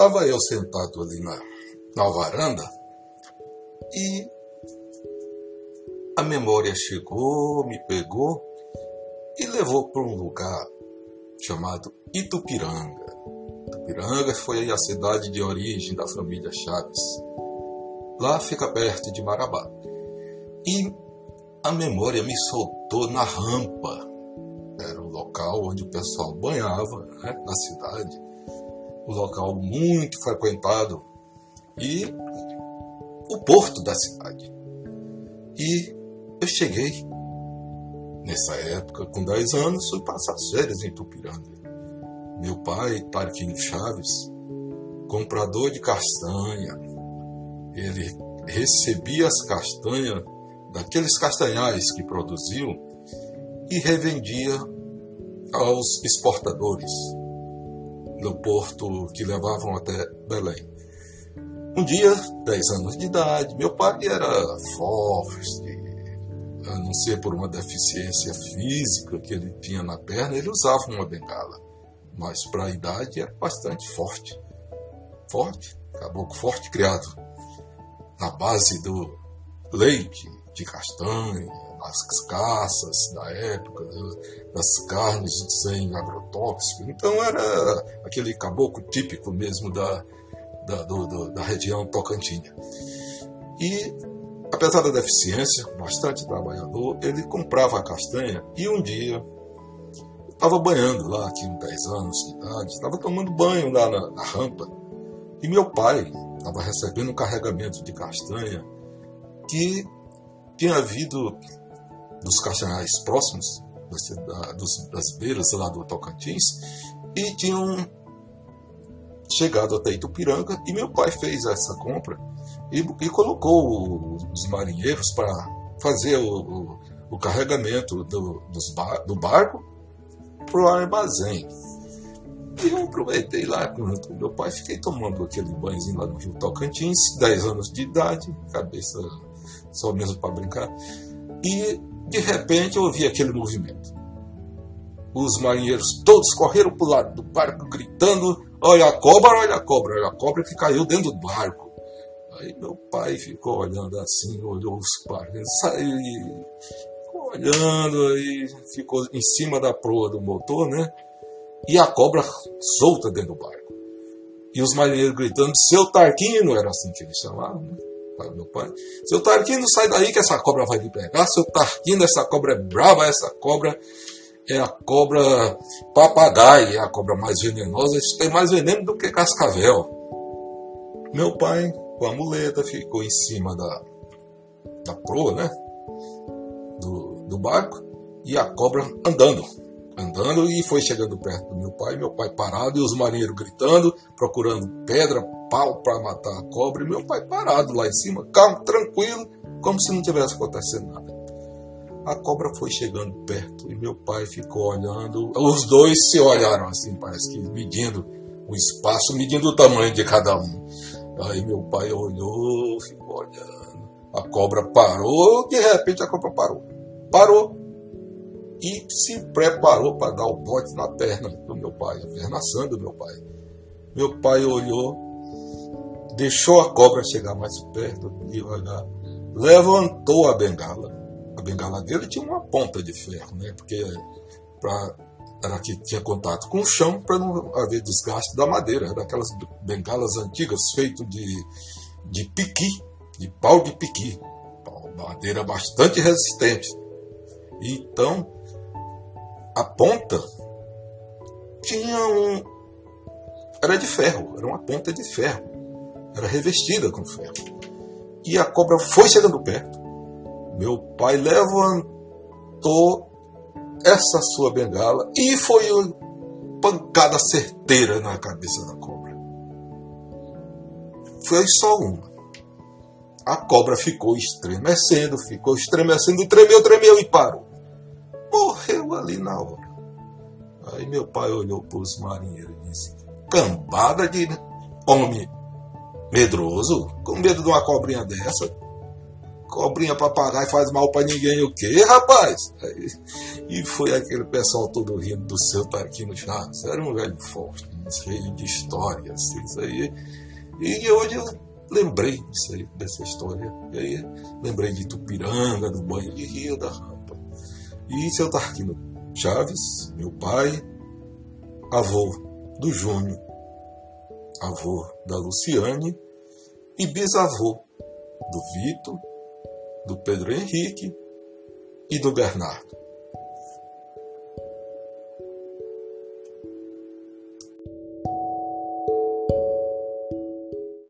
estava eu sentado ali na, na varanda e a memória chegou, me pegou e levou para um lugar chamado Itupiranga. Itupiranga foi a cidade de origem da família Chaves. Lá fica perto de Marabá. E a memória me soltou na rampa. Era um local onde o pessoal banhava né, na cidade. Um local muito frequentado. E o porto da cidade. E eu cheguei nessa época, com 10 anos, fui passar as férias em Tupiranga. Meu pai, Parquinho Chaves, comprador de castanha, ele recebia as castanhas daqueles castanhais que produziam e revendia aos exportadores no porto que levavam até Belém. Um dia, 10 anos de idade, meu pai era forte, a não ser por uma deficiência física que ele tinha na perna, ele usava uma bengala. Mas para a idade era bastante forte. Forte, caboclo forte, criado na base do leite de castanha, das caças da época, das carnes sem agrotóxico. Então era aquele caboclo típico mesmo da, da, do, do, da região tocantina. E apesar da deficiência, bastante trabalhador, ele comprava a castanha e um dia estava banhando lá, tinha 10 anos de idade, estava tomando banho lá na, na rampa e meu pai estava recebendo um carregamento de castanha que tinha havido dos castanhais próximos, das, das, beiras lá do Tocantins, e tinham chegado até Itupiranga e meu pai fez essa compra e, e colocou os marinheiros para fazer o, o, o, carregamento do, bar, do barco para o armazém. E eu aproveitei lá com meu pai, fiquei tomando aquele banhozinho lá no Rio Tocantins, 10 anos de idade, cabeça só mesmo para brincar. E de repente eu ouvi aquele movimento. Os marinheiros todos correram para o lado do barco gritando: Olha a cobra, olha a cobra, olha a cobra que caiu dentro do barco. Aí meu pai ficou olhando assim, olhou os parques, saiu e ficou olhando aí, ficou em cima da proa do motor, né? E a cobra solta dentro do barco. E os marinheiros gritando, seu Tarquino, era assim que eles chamavam, né? Meu pai, seu Tarquino, sai daí que essa cobra vai lhe pegar. Seu Tarquino, essa cobra é brava, essa cobra é a cobra papagaio, é a cobra mais venenosa, isso tem mais veneno do que cascavel. Meu pai, com a muleta, ficou em cima da, da proa, né? Do, do barco, e a cobra andando, andando, e foi chegando perto do meu pai, meu pai parado, e os marinheiros gritando, procurando pedra, pau para matar a cobra, e meu pai parado lá em cima, calmo, tranquilo, como se não tivesse acontecendo nada a cobra foi chegando perto e meu pai ficou olhando. Os dois se olharam assim, parece que medindo o espaço, medindo o tamanho de cada um. Aí meu pai olhou, ficou olhando. A cobra parou, de repente a cobra parou. Parou e se preparou para dar o bote na perna do meu pai, a perna do meu pai. Meu pai olhou, deixou a cobra chegar mais perto, devagar, levantou a bengala a bengala dele tinha uma ponta de ferro, né? Porque pra, era que tinha contato com o chão para não haver desgaste da madeira. Era aquelas bengalas antigas feitas de, de piqui, de pau de piqui. Madeira bastante resistente. Então, a ponta tinha um. Era de ferro, era uma ponta de ferro. Era revestida com ferro. E a cobra foi chegando perto meu pai levantou essa sua bengala e foi uma pancada certeira na cabeça da cobra. Foi só uma. A cobra ficou estremecendo, ficou estremecendo, tremeu, tremeu e parou. Morreu ali na hora. Aí meu pai olhou para os marinheiros e disse: Cambada de homem medroso, com medo de uma cobrinha dessa. cobrinha para pagar e faz mal para ninguém o quê, rapaz? E foi aquele pessoal todo rindo do seu Tarquino Chaves. Era um velho forte, cheio de histórias, isso aí. E hoje eu lembrei disso aí, dessa história. E aí lembrei de Tupiranga, do banho de rio, da rampa. E seu Tarquino Chaves, meu pai, avô do Júnior, avô da Luciane e bisavô do Vitor, do Pedro Henrique e do Bernardo.